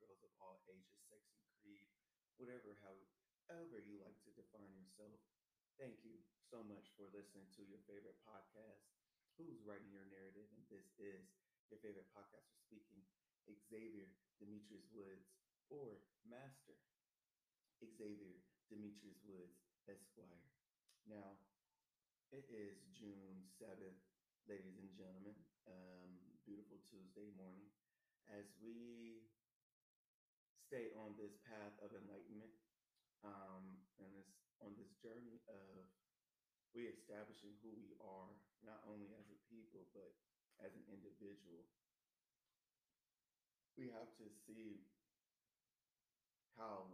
girls of all ages, sex, and creed, whatever, however you like to define yourself. Thank you so much for listening to your favorite podcast, Who's Writing Your Narrative? And this is your favorite podcaster speaking, Xavier Demetrius Woods, or Master Xavier Demetrius Woods, Esquire. Now, it is June 7th, ladies and gentlemen. Um, beautiful Tuesday morning. As we stay on this path of enlightenment um, and this on this journey of reestablishing who we are, not only as a people, but as an individual, we have to see how,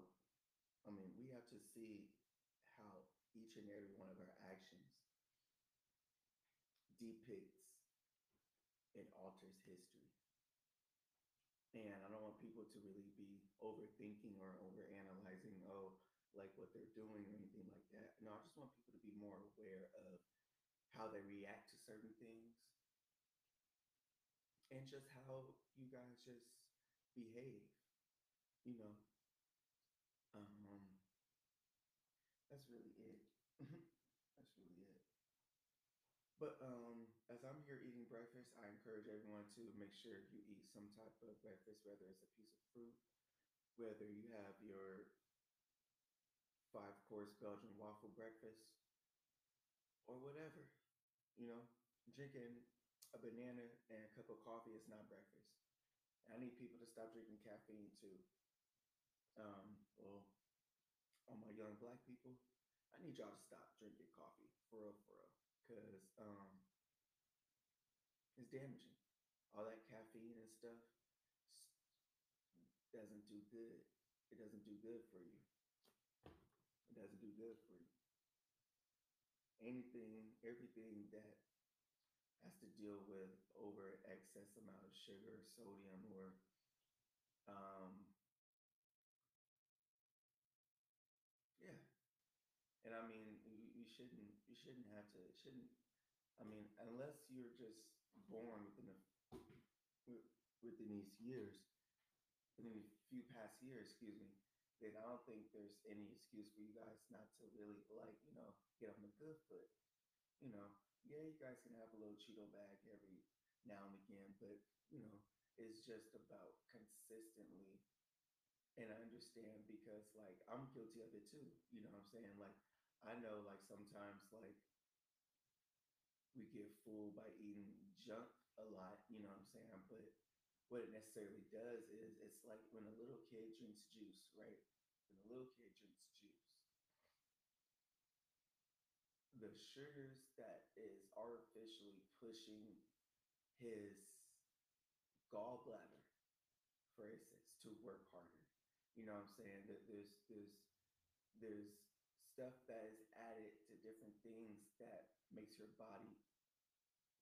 I mean, we have to see how each and every one of our actions depicts and alters history. And I don't want people to really be overthinking or overanalyzing, oh, like what they're doing or anything like that. No, I just want people to be more aware of how they react to certain things and just how you guys just behave, you know. Um, that's really it. that's really it. But um, as I'm here eating I encourage everyone to make sure you eat some type of breakfast, whether it's a piece of fruit, whether you have your five course Belgian waffle breakfast, or whatever. You know, drinking a banana and a cup of coffee is not breakfast. I need people to stop drinking caffeine too. Um, well, all my young black people, I need y'all to stop drinking coffee for real, for real, because um, it's damaging. All that caffeine and stuff doesn't do good. It doesn't do good for you. It doesn't do good for you. Anything, everything that has to deal with over excess amount of sugar, sodium, or um, yeah. And I mean, you, you shouldn't, you shouldn't have to, shouldn't. I mean, unless you're just born within a within these years, within a few past years, excuse me, then I don't think there's any excuse for you guys not to really like, you know, get on the good foot. You know, yeah, you guys can have a little Cheeto bag every now and again, but you know, it's just about consistently. And I understand because like I'm guilty of it too. You know what I'm saying? Like I know like sometimes like we get fooled by eating junk a lot, you know what I'm saying? But what it necessarily does is it's like when a little kid drinks juice, right? When a little kid drinks juice, the sugars that is artificially pushing his gallbladder, for instance, to work harder. You know what I'm saying? That there's there's there's stuff that is added to different things that makes your body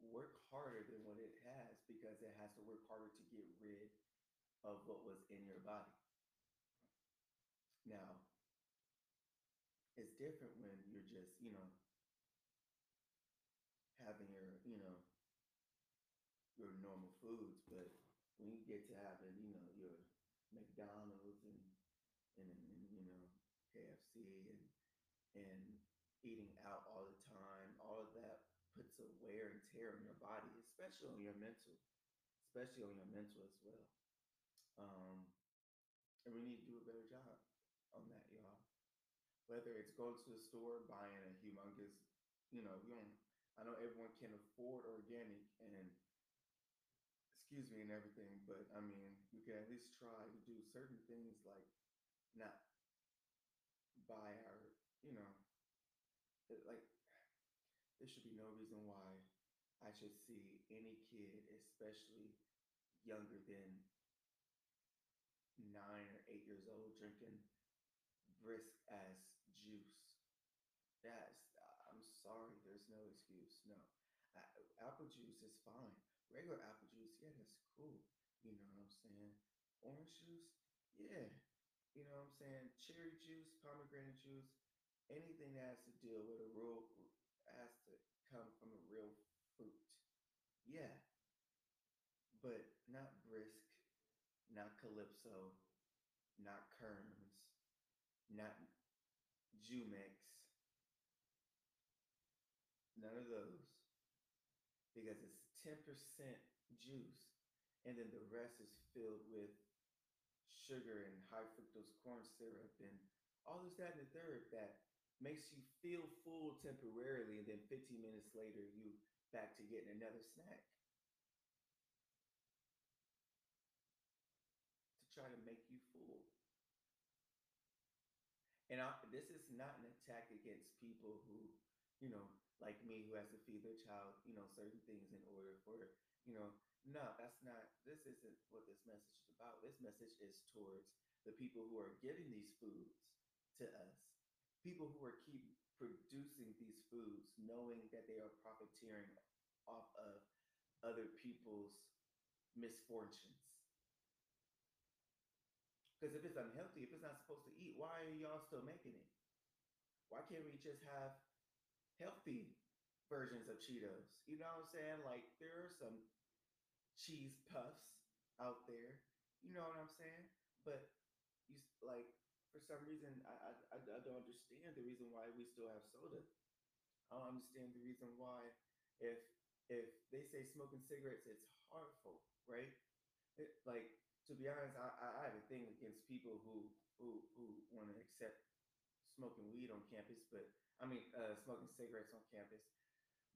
work harder than what it has because it has to work harder to get rid of what was in your body. Now, it's different when you're just, you know, having your, you know, your normal foods, but when you get to having, you know, your McDonald's and and, and you know KFC and and eating out all the time, puts a wear and tear on your body, especially on your mental, especially on your mental as well. Um, and we need to do a better job on that, y'all. Whether it's going to the store buying a humongous, you know, don't. I know everyone can afford organic and excuse me and everything, but I mean, we can at least try to do certain things like not buy our, you know, like there should be no reason why I should see any kid, especially younger than nine or eight years old, drinking brisk as juice. That's, I'm sorry, there's no excuse. No. Apple juice is fine. Regular apple juice, yeah, that's cool. You know what I'm saying? Orange juice, yeah. You know what I'm saying? Cherry juice, pomegranate juice, anything that has to deal with a real, has to come from a real Yeah. But not brisk, not calypso, not Kern's, not Jumex, none of those, because it's ten percent juice, and then the rest is filled with sugar and high fructose corn syrup and all this, that, and the third that makes you feel full temporarily, and then 15 minutes later, you back to getting another snack to try to make you full. And I, this is not an attack against people who, you know, like me, who has to feed their child, you know, certain things in order for, you know, no, that's not, this isn't what this message is about. This message is towards the people who are giving these foods to us, people who are keep producing these foods, knowing that they are profiteering off of other people's misfortunes. Because if it's unhealthy, if it's not supposed to eat, why are y'all still making it? Why can't we just have healthy versions of Cheetos? You know what I'm saying? Like there are some cheese puffs out there. You know what I'm saying? But you like for some reason I, I I don't understand the reason why we still have soda. I don't understand the reason why if if they say smoking cigarettes it's harmful, right? It, like to be honest, I, I have a thing against people who who who want to accept smoking weed on campus, but I mean uh, smoking cigarettes on campus,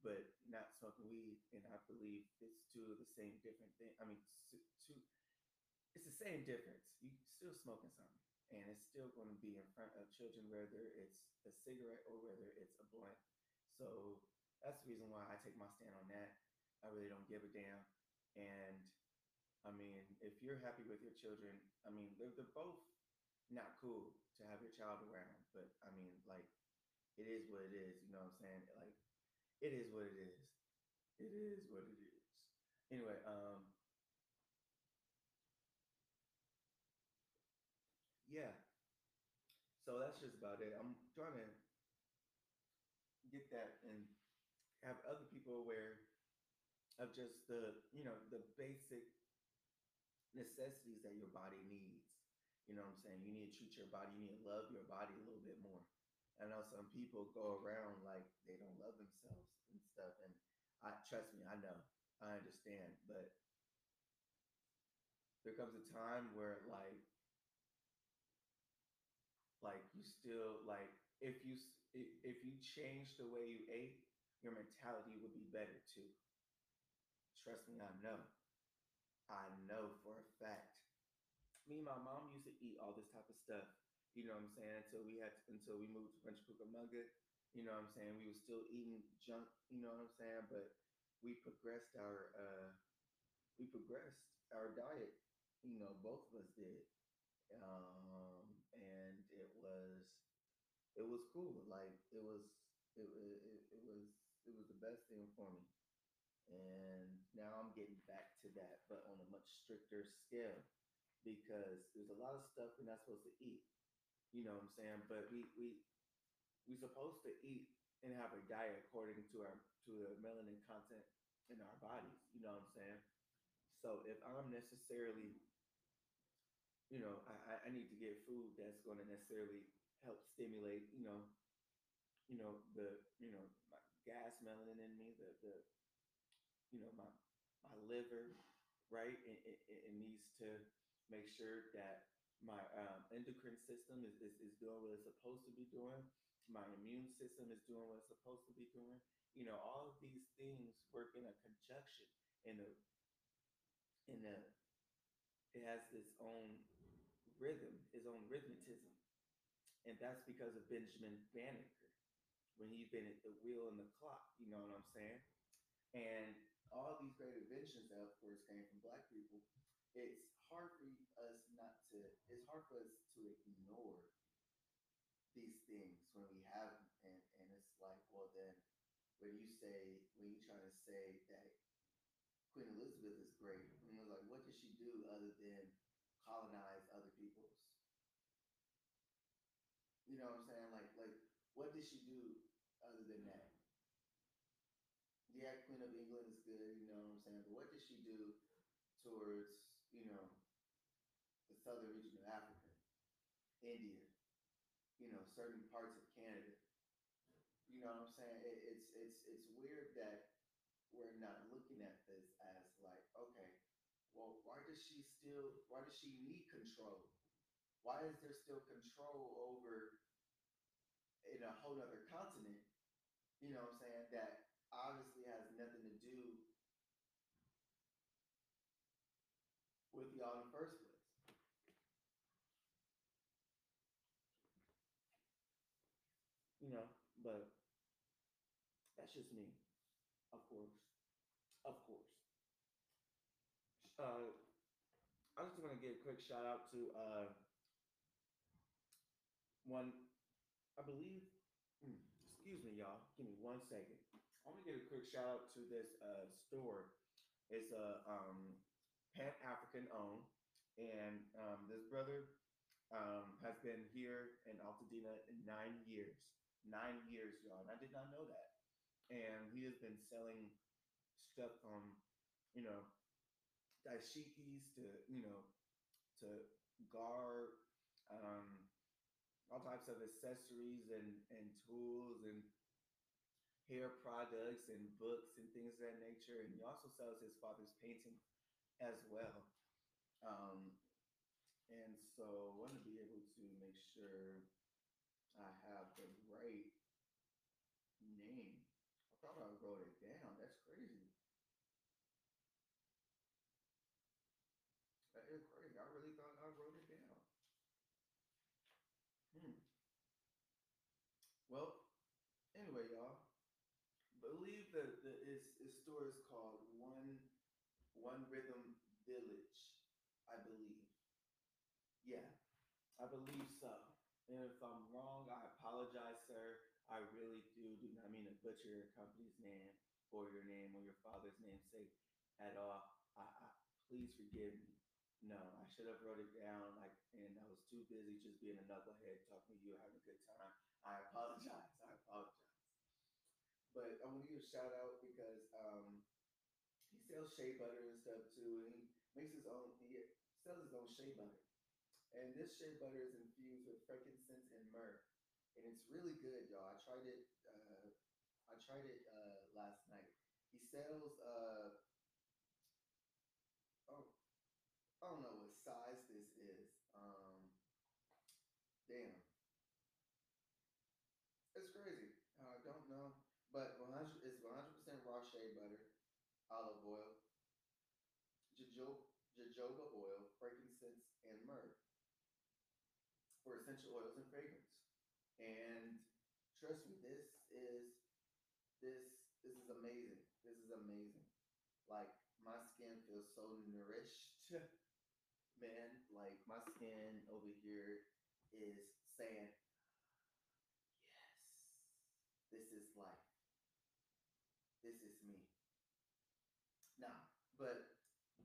but not smoking weed. And I believe it's two of the same different thing. I mean, two. It's the same difference. You still smoking something, and it's still going to be in front of children, whether it's a cigarette or whether it's a blunt. So that's the reason why I take my stand on that. I really don't give a damn, and I mean, if you're happy with your children, I mean, they're, they're both not cool to have your child around, but I mean, like, it is what it is. You know what I'm saying? Like, it is what it is. It is what it is. Anyway, um, yeah. So that's just about it. I'm trying to get that and have other people aware of just the, you know, the basic necessities that your body needs. You know what I'm saying? You need to treat your body, you need to love your body a little bit more. I know some people go around like they don't love themselves and stuff. And I trust me, I know, I understand. But there comes a time where like like you still like if you if you change the way you ate, your mentality would be better too. Trust me, I know. I know for a fact. Me and my mom used to eat all this type of stuff. You know what I'm saying? Until we had until we moved to Rancho Cucamonga. You know what I'm saying? We were still eating junk. You know what I'm saying? But we progressed our uh, we progressed our diet. You know, both of us did, um, and it was it was cool. Like it was it, it, it was it was the best thing for me. And now I'm getting back to that, but on a much stricter scale because there's a lot of stuff we're not supposed to eat. You know what I'm saying? But we we we're supposed to eat and have a diet according to our to the melanin content in our bodies. You know what I'm saying? So if I'm necessarily, you know, I, I need to get food that's going to necessarily help stimulate, you know, you know the you know my gas melanin in me, the the you know my my liver right? It, it, it needs to make sure that my um, endocrine system is, is, is doing what it's supposed to be doing. My immune system is doing what it's supposed to be doing. You know all of these things work in a conjunction in a in a it has its own rhythm its own rhythmicism and that's because of benjamin banneker when he's been at the wheel and the clock you know what i'm saying and all these great inventions that of course came from black people, it's hard for us not to, it's hard for us to ignore these things when we have them. And, and it's like, well, then when you say, when you try to say that Queen Elizabeth is great, and was like, what did she do other than colonize other people's? You know what I'm saying? Like, like, what did she do other than that? yeah, Queen of England is good, you know what I'm saying? But what did she do towards, you know, the southern region of Africa? India, you know, certain parts of Canada. You know what I'm saying? It, it's it's it's weird that we're not looking at this as like, okay, well, why does she still? Why does she need control? Why is there still control over in a whole other continent? You know what I'm saying? That obviously has nothing to do with y'all in the first place. You know, but that's just me. Of course. Of course. Uh, I just want to give a quick shout out to uh, one, I believe, hmm, excuse me, y'all. Give me one second. I want to give a quick shout out to this uh, store. It's a um, Pan African owned, and um, this brother um, has been here in Altadena in nine years. Nine years, y'all. And I did not know that. And he has been selling stuff from, you know, dashikis to, you know, to garb, um, all types of accessories and, and tools and hair products and books and things of that nature. And he also sells his father's painting as well. Um, and so I want to be able to make sure I have the right name. I thought I wrote it down. That's crazy. That is crazy. I really thought I wrote it down. Hmm. Well, anyway, y'all, believe that the its, its store is called One One Rhythm Village. I believe. Yeah, I believe so. And if I'm wrong, I apologize, sir. I really do do not mean to butcher your company's name or your name or your father's namesake at all. I, I please forgive me. No, I should have wrote it down like and I was too busy just being a knucklehead talking to you, having a good time. I apologize. I apologize. But I want to give a shout out because um sells shea butter and stuff too, and he makes his own he sells his own shea butter. And this shea butter is infused with frankincense and myrrh. And it's really good, y'all. I tried it uh I tried it uh last night. He sells uh oh I don't know what size this is. Um damn. It's crazy. Uh, I don't know. But 100 it's 100% raw shea butter, olive oil, jojoba, jojoba oil, frankincense, and myrrh for essential oils and fragrance. And trust me, this is this this is amazing. This is amazing. Like my skin feels so nourished, man. Like my skin over here is saying, "Yes, this is life. This is me." Now, but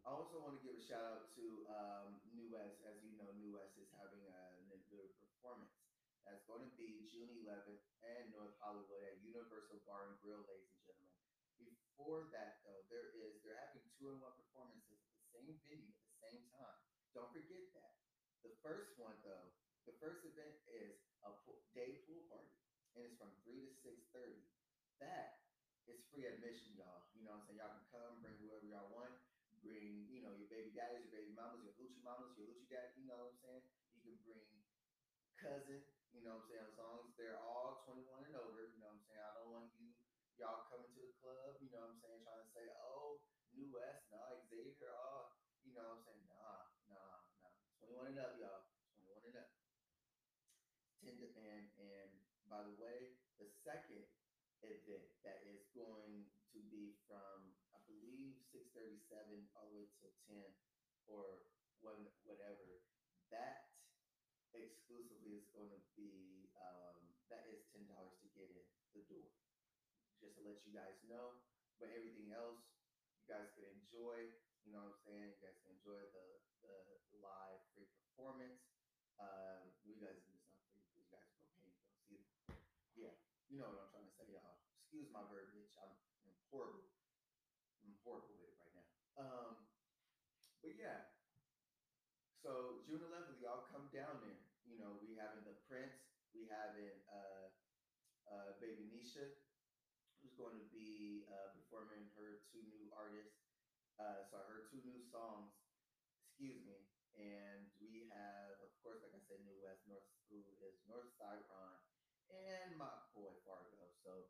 I also want to shout out to um, New West. As you know, New West is having a Nibiru performance that's going to be June 11th and North Hollywood at Universal Bar and Grill, ladies and gentlemen. Before that, though, there is they're having two and one performances at the same venue at the same time. Don't forget that. The first one, though, the first event is a pool, day pool party, and it's from three to six thirty. That is free admission, y'all. You know what I'm saying? Y'all can come, bring whoever y'all want bring, you know, your baby daddies, your baby mamas, your hoochie mamas, your hoochie daddy, you know what I'm saying? You can bring cousin, you know what I'm saying, as long as they're all 21 and over, you know what I'm saying? I don't want you, y'all coming to the club, you know what I'm saying, trying to say, oh, New West, nah, Xavier, oh, you know what I'm saying? Nah, nah, nah. 21 and up, y'all. 21 and up. Tend to, and, and by the way, the second event that is going to be from six thirty seven all the way to ten or one whatever. That exclusively is going to be um, that is ten dollars to get in the door. Just to let you guys know. But everything else you guys can enjoy. You know what I'm saying? You guys can enjoy the the live free performance. Um, you guys it's not because you guys are gonna pay to go see them. Yeah, you know what I'm trying to say, y'all. Excuse my verbiage. I'm, I'm horrible. I'm horrible with it right now. Um, but yeah. So June 11th, y'all come down there. You know, we having the Prince, we having uh, uh, Baby Nisha, who's going to be uh, performing her two new artists, uh, sorry, her two new songs, excuse me. And we have, of course, like I said, New West North, who is Northside Ron, and my boy Fargo. So,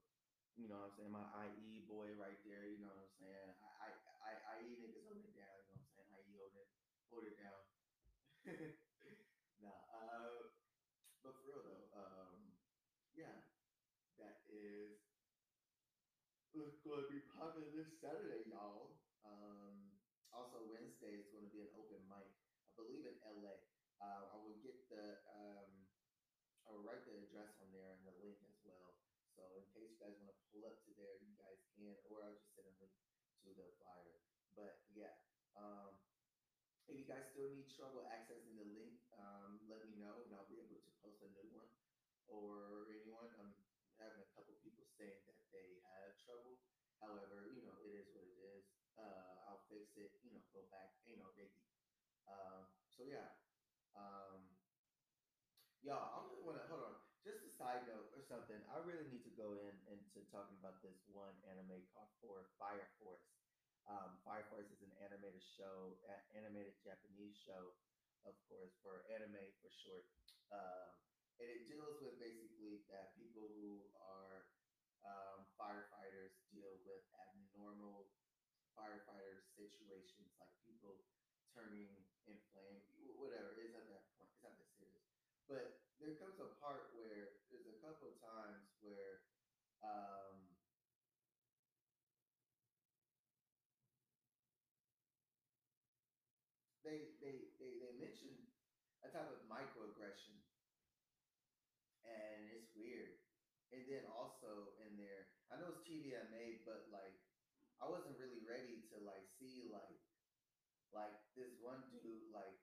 you know what I'm saying? My IE boy right there, you know what I'm saying? I I I IE niggas hold it down, you know what I'm saying? IE hold it down. nah, uh but for real though, um yeah, that is what's gonna be popping this Saturday, y'all. Um also Wednesday is gonna be an open mic, I believe in LA. Uh, I will get the um I will write the address on there and the link as well. So in case you guys want to pull up to there, you guys can, or I'll just send a link to the flyer. But yeah, um, if you guys still need trouble accessing the link, um, let me know and I'll be able to post a new one. Or anyone, I'm having a couple people saying that they have trouble. However, you know, it is what it is. Uh, I'll fix it, you know, go back, you know, deep. Um, so yeah. Um, Y'all, I really want to hold on. Just a side note or something. I really need to go in into talking about this one anime called for Fire Force. Um, Fire Force is an animated show, animated Japanese show, of course, for anime for short. Um, and it deals with basically that people who are um, firefighters deal with abnormal firefighter situations, like people turning in flame, whatever. It's not that point. It's not that serious. But there comes a part where there's a couple of times where um, they, they they they mention a type of microaggression, and it's weird. And then also in there, I know it's TVMA, but like I wasn't really ready to like see like like this one dude like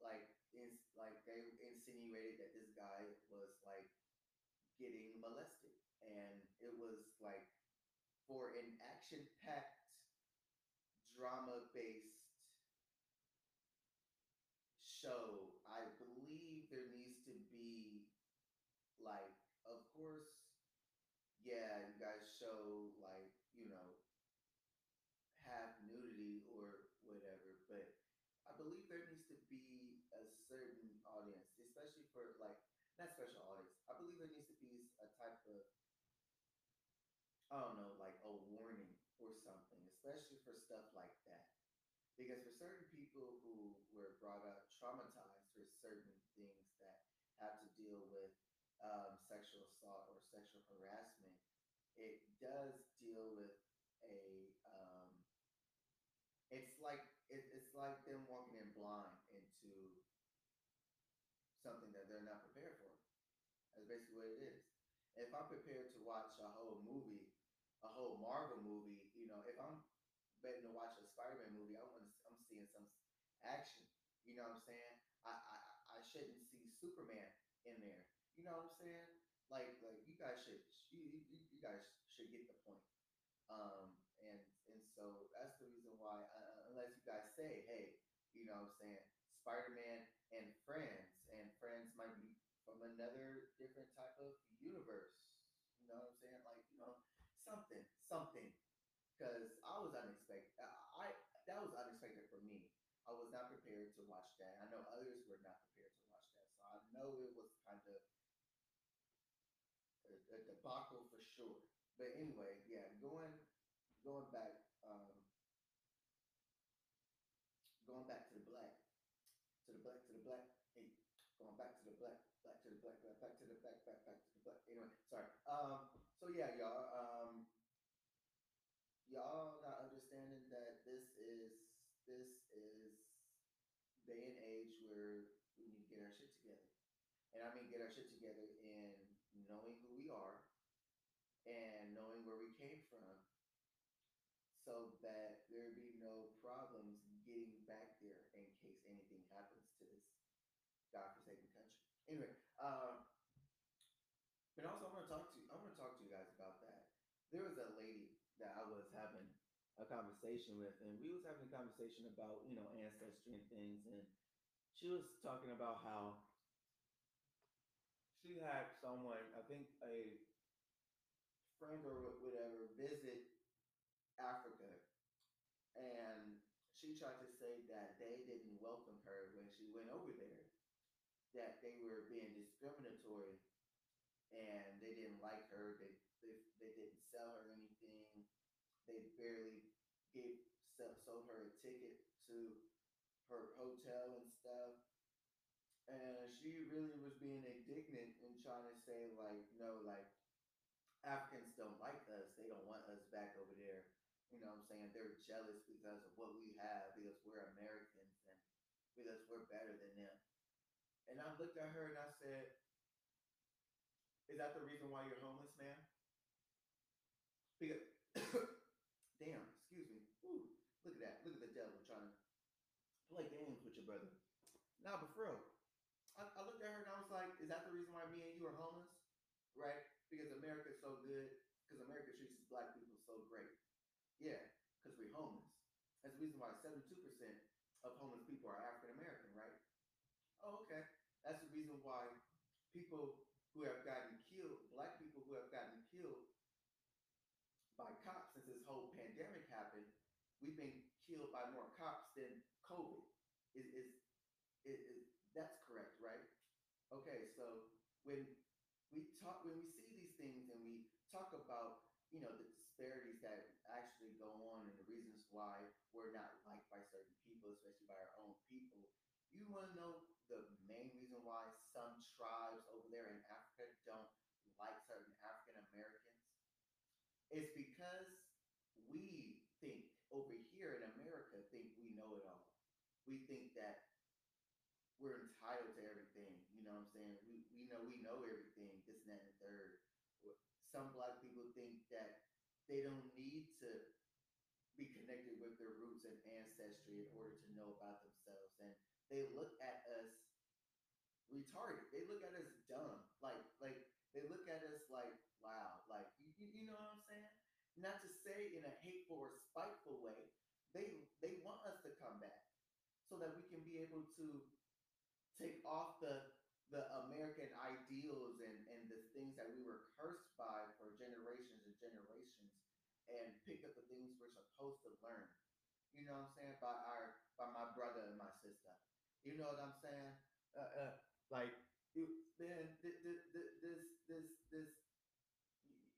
like is like they insinuated that this guy was like getting molested and it was like for an action packed drama based show i believe there needs to be like of course yeah you guys show like you know have nudity or whatever but I believe there needs to be a certain audience, especially for like not special audience. I believe there needs to be a type of I don't know, like a warning or something, especially for stuff like that. Because for certain people who were brought up traumatized for certain things that have to deal with um, sexual assault or sexual harassment, it does deal with a um, it's like it, it's like them walking in blind into something that they're not prepared for. That's basically what it is. If I'm prepared to watch a whole movie, a whole Marvel movie, you know, if I'm betting to watch a Spider-Man movie, I want to, I'm seeing some action. You know what I'm saying? I, I I shouldn't see Superman in there. You know what I'm saying? Like like you guys should you, you, guys should get the point. Um, and and so that's the reason why, uh, unless you guys say, hey, you know what I'm saying, Spider-Man and Friends, and Friends might be from another different type of universe. You know what I'm saying? Like, you know, something, something. Because I was unexpected. I that was unexpected. I was not prepared to watch that. I know others were not prepared to watch that. So I know it was kind of a, a debacle for sure. But anyway, yeah, going going back, um, going back to the black, to the black, to the black, hey, going back to the black, black to the black, black, back to the black, back, back to the black. Anyway, sorry. Um, so yeah, y'all, um, y'all not understanding that this is this is day and age where we need to get our shit together. And I mean get our shit together in knowing who we are and knowing where we came from so that there be no problems getting back there in case anything happens to this godforsaken country. Anyway, um, but also I want to talk to you. I want to talk to you guys about that. There was a lady that I was having a conversation with, and we was having a conversation about you know ancestry and things, and she was talking about how she had someone, I think a friend or whatever, visit Africa, and she tried to say that they didn't welcome her when she went over there, that they were being discriminatory, and they didn't like her. They they, they didn't sell her anything. They barely gave sold her a ticket to her hotel and stuff. And she really was being indignant and trying to say, like, no, like, Africans don't like us. They don't want us back over there. You know what I'm saying? They're jealous because of what we have, because we're Americans and because we're better than them. And I looked at her and I said, Is that the reason why you're homeless, man? Because, damn, excuse me. Woo, look at that. Look at the devil trying to play games with your brother. Nah, but for real, I, I looked at her and I was like, Is that the reason why me and you are homeless? Right? Because America's so good, because America treats black people so great. Yeah, because we're homeless. That's the reason why 72% of homeless people are African American, right? Oh, okay. That's the reason why people who have gotten killed, black people who have gotten killed by cops since this whole pandemic happened, we've been killed by more cops than COVID. Is is, is, is that's correct, right? Okay, so when we talk when we see these things and we talk about you know the disparities that actually go on and the reasons why we're not liked by certain people, especially by our own people. You want to know the main reason why some tribes over there in Africa don't like certain African Americans? It's because we think over here in America think we know it all. We think that we're entitled to everything. You know what I'm we know we know everything, this and that and third. Some black people think that they don't need to be connected with their roots and ancestry in order to know about themselves. And they look at us retarded. They look at us dumb. Like, like they look at us like, wow, like you, you know what I'm saying? Not to say in a hateful or spiteful way. They they want us to come back so that we can be able to take off the the American ideals and, and the things that we were cursed by for generations and generations and pick up the things we're supposed to learn. You know what I'm saying? By our by my brother and my sister. You know what I'm saying? Uh, uh, like you then this this this this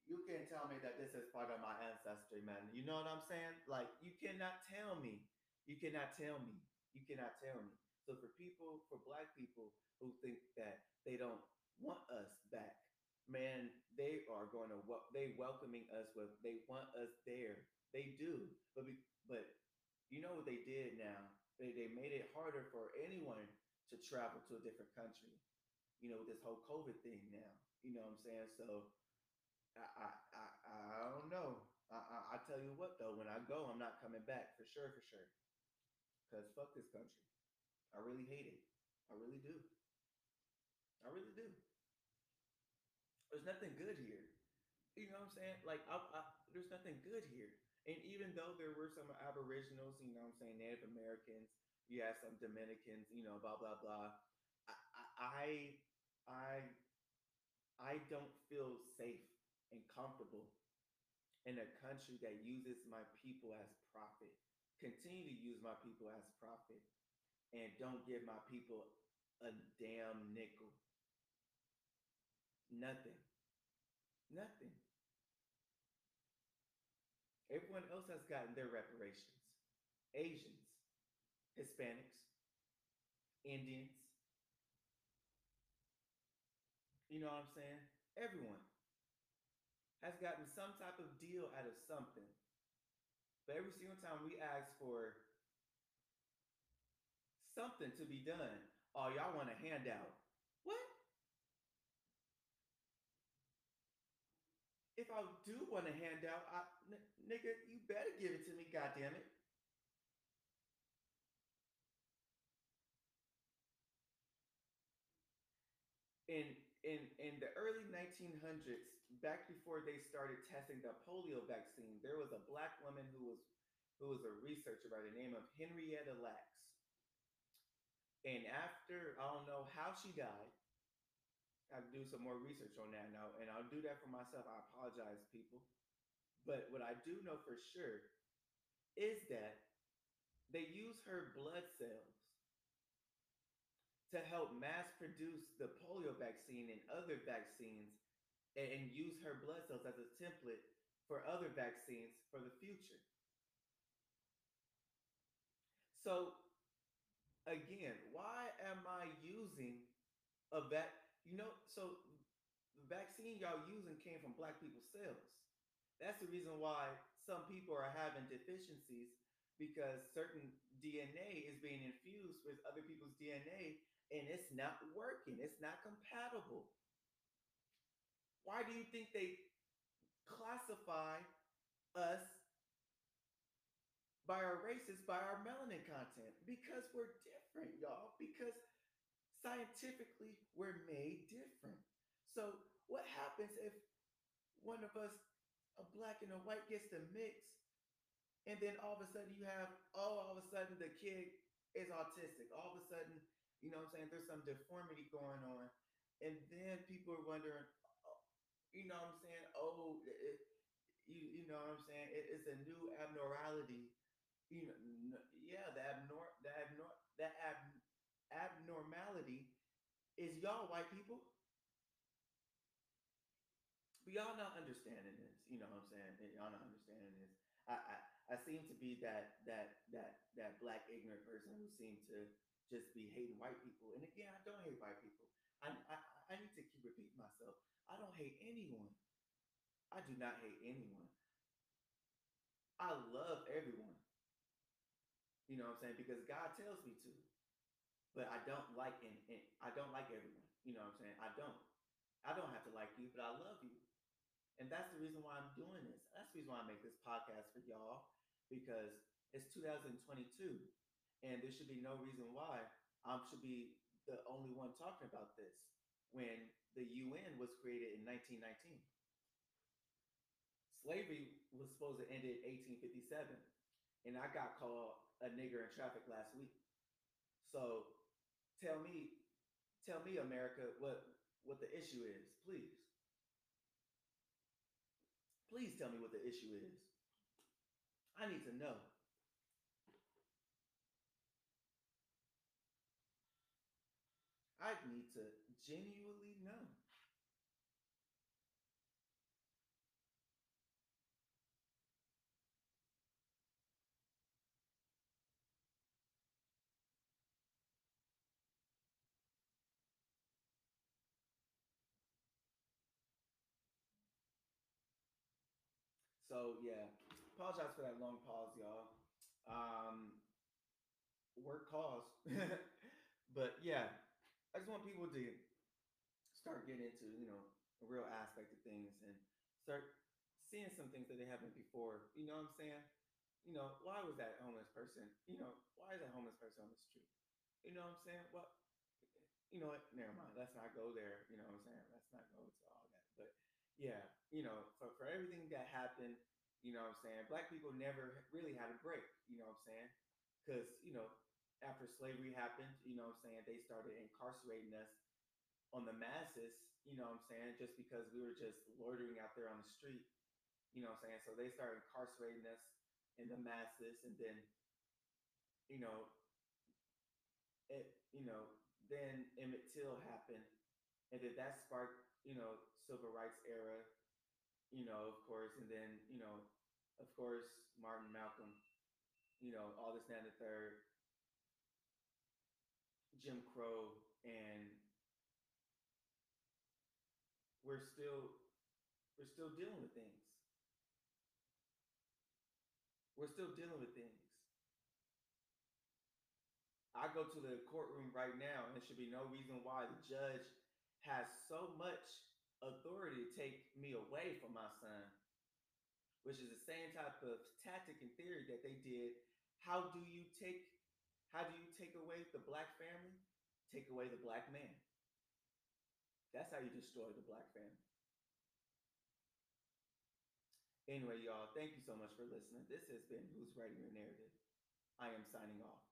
you can't tell me that this is part of my ancestry, man. You know what I'm saying? Like you cannot tell me. You cannot tell me. You cannot tell me. So for people, for black people who think that they don't want us back. Man, they are going to they welcoming us with they want us there. They do, but but you know what they did now? They they made it harder for anyone to travel to a different country. You know, with this whole COVID thing now. You know what I'm saying? So I I I, I don't know. I, I I tell you what though, when I go, I'm not coming back for sure, for sure. Cause fuck this country. I really hate it. I really do. I really do. There's nothing good here. You know what I'm saying? Like, I, I, there's nothing good here. And even though there were some Aboriginals, you know what I'm saying, Native Americans, you had some Dominicans, you know, blah blah blah. I I I, I don't feel safe and comfortable in a country that uses my people as profit. Continue to use my people as profit and don't give my people a damn nickel. Nothing. Nothing. Everyone else has gotten their reparations. Asians, Hispanics, Indians. You know what I'm saying? Everyone has gotten some type of deal out of something. But every single time we ask for something to be done, oh, y'all want a handout. What? if I do want a handout, I, n- nigga, you better give it to me, goddamn it. In in in the early 1900s, back before they started testing the polio vaccine, there was a black woman who was who was a researcher by the name of Henrietta Lacks. And after I don't know how she died, I do some more research on that now, and I'll do that for myself. I apologize, people. But what I do know for sure is that they use her blood cells to help mass produce the polio vaccine and other vaccines and, and use her blood cells as a template for other vaccines for the future. So again, why am I using a vac? You know, so the vaccine y'all using came from black people's cells. That's the reason why some people are having deficiencies because certain DNA is being infused with other people's DNA and it's not working. It's not compatible. Why do you think they classify us by our races, by our melanin content? Because we're different, y'all. Because scientifically, we're made different. So, what happens if one of us, a black and a white, gets to mix, and then all of a sudden you have, oh, all of a sudden the kid is autistic. All of a sudden you know what I'm saying? There's some deformity going on. And then people are wondering, oh, you know what I'm saying? Oh, it, you, you know what I'm saying? It, it's a new abnormality. You know, yeah, the abnor the abnor that ab abnormality is y'all white people. But y'all not understanding this. You know what I'm saying? Y'all not understanding this. I, I I seem to be that that that that black ignorant person who seem to just be hating white people. And again, I don't hate white people. I, I, I need to keep repeating myself. I don't hate anyone. I do not hate anyone. I love everyone. You know what I'm saying? Because God tells me to. But I don't like and, and I don't like everyone. You know what I'm saying? I don't. I don't have to like you, but I love you. And that's the reason why I'm doing this. That's the reason why I make this podcast for y'all because it's 2022 and there should be no reason why I should be the only one talking about this when the UN was created in 1919. Slavery was supposed to end in 1857, and I got called a nigger in traffic last week. So tell me, tell me, America, what what the issue is, please. Please tell me what the issue is. I need to know. I need to genuinely know. So yeah, apologize for that long pause, y'all. Um, work calls, but yeah, I just want people to start getting into, you know, a real aspect of things and start seeing some things that they haven't before. You know what I'm saying? You know, why was that homeless person? You know, why is that homeless person on the street? You know what I'm saying? Well, you know what? Never mind. Let's not go there. You know what I'm saying? Let's not go into all that. But yeah, you know, for, for everything that happened, you know what I'm saying? Black people never really had a break. You know what I'm saying? Because, you know, after slavery happened, you know what I'm saying, they started incarcerating us on the masses, you know what I'm saying, just because we were just loitering out there on the street, you know what I'm saying. So they started incarcerating us in the masses and then, you know, it, you know, then Emmett Till happened and then that sparked, you know, civil rights era, you know, of course, and then, you know, of course, Martin Malcolm, you know, all this, and the third, Jim Crow, and we're still we're still dealing with things. We're still dealing with things. I go to the courtroom right now, and there should be no reason why the judge has so much authority to take me away from my son, which is the same type of tactic and theory that they did. How do you take how do you take away the black family? Take away the black man. That's how you destroy the black family. Anyway, y'all, thank you so much for listening. This has been Who's Writing Your Narrative. I am signing off.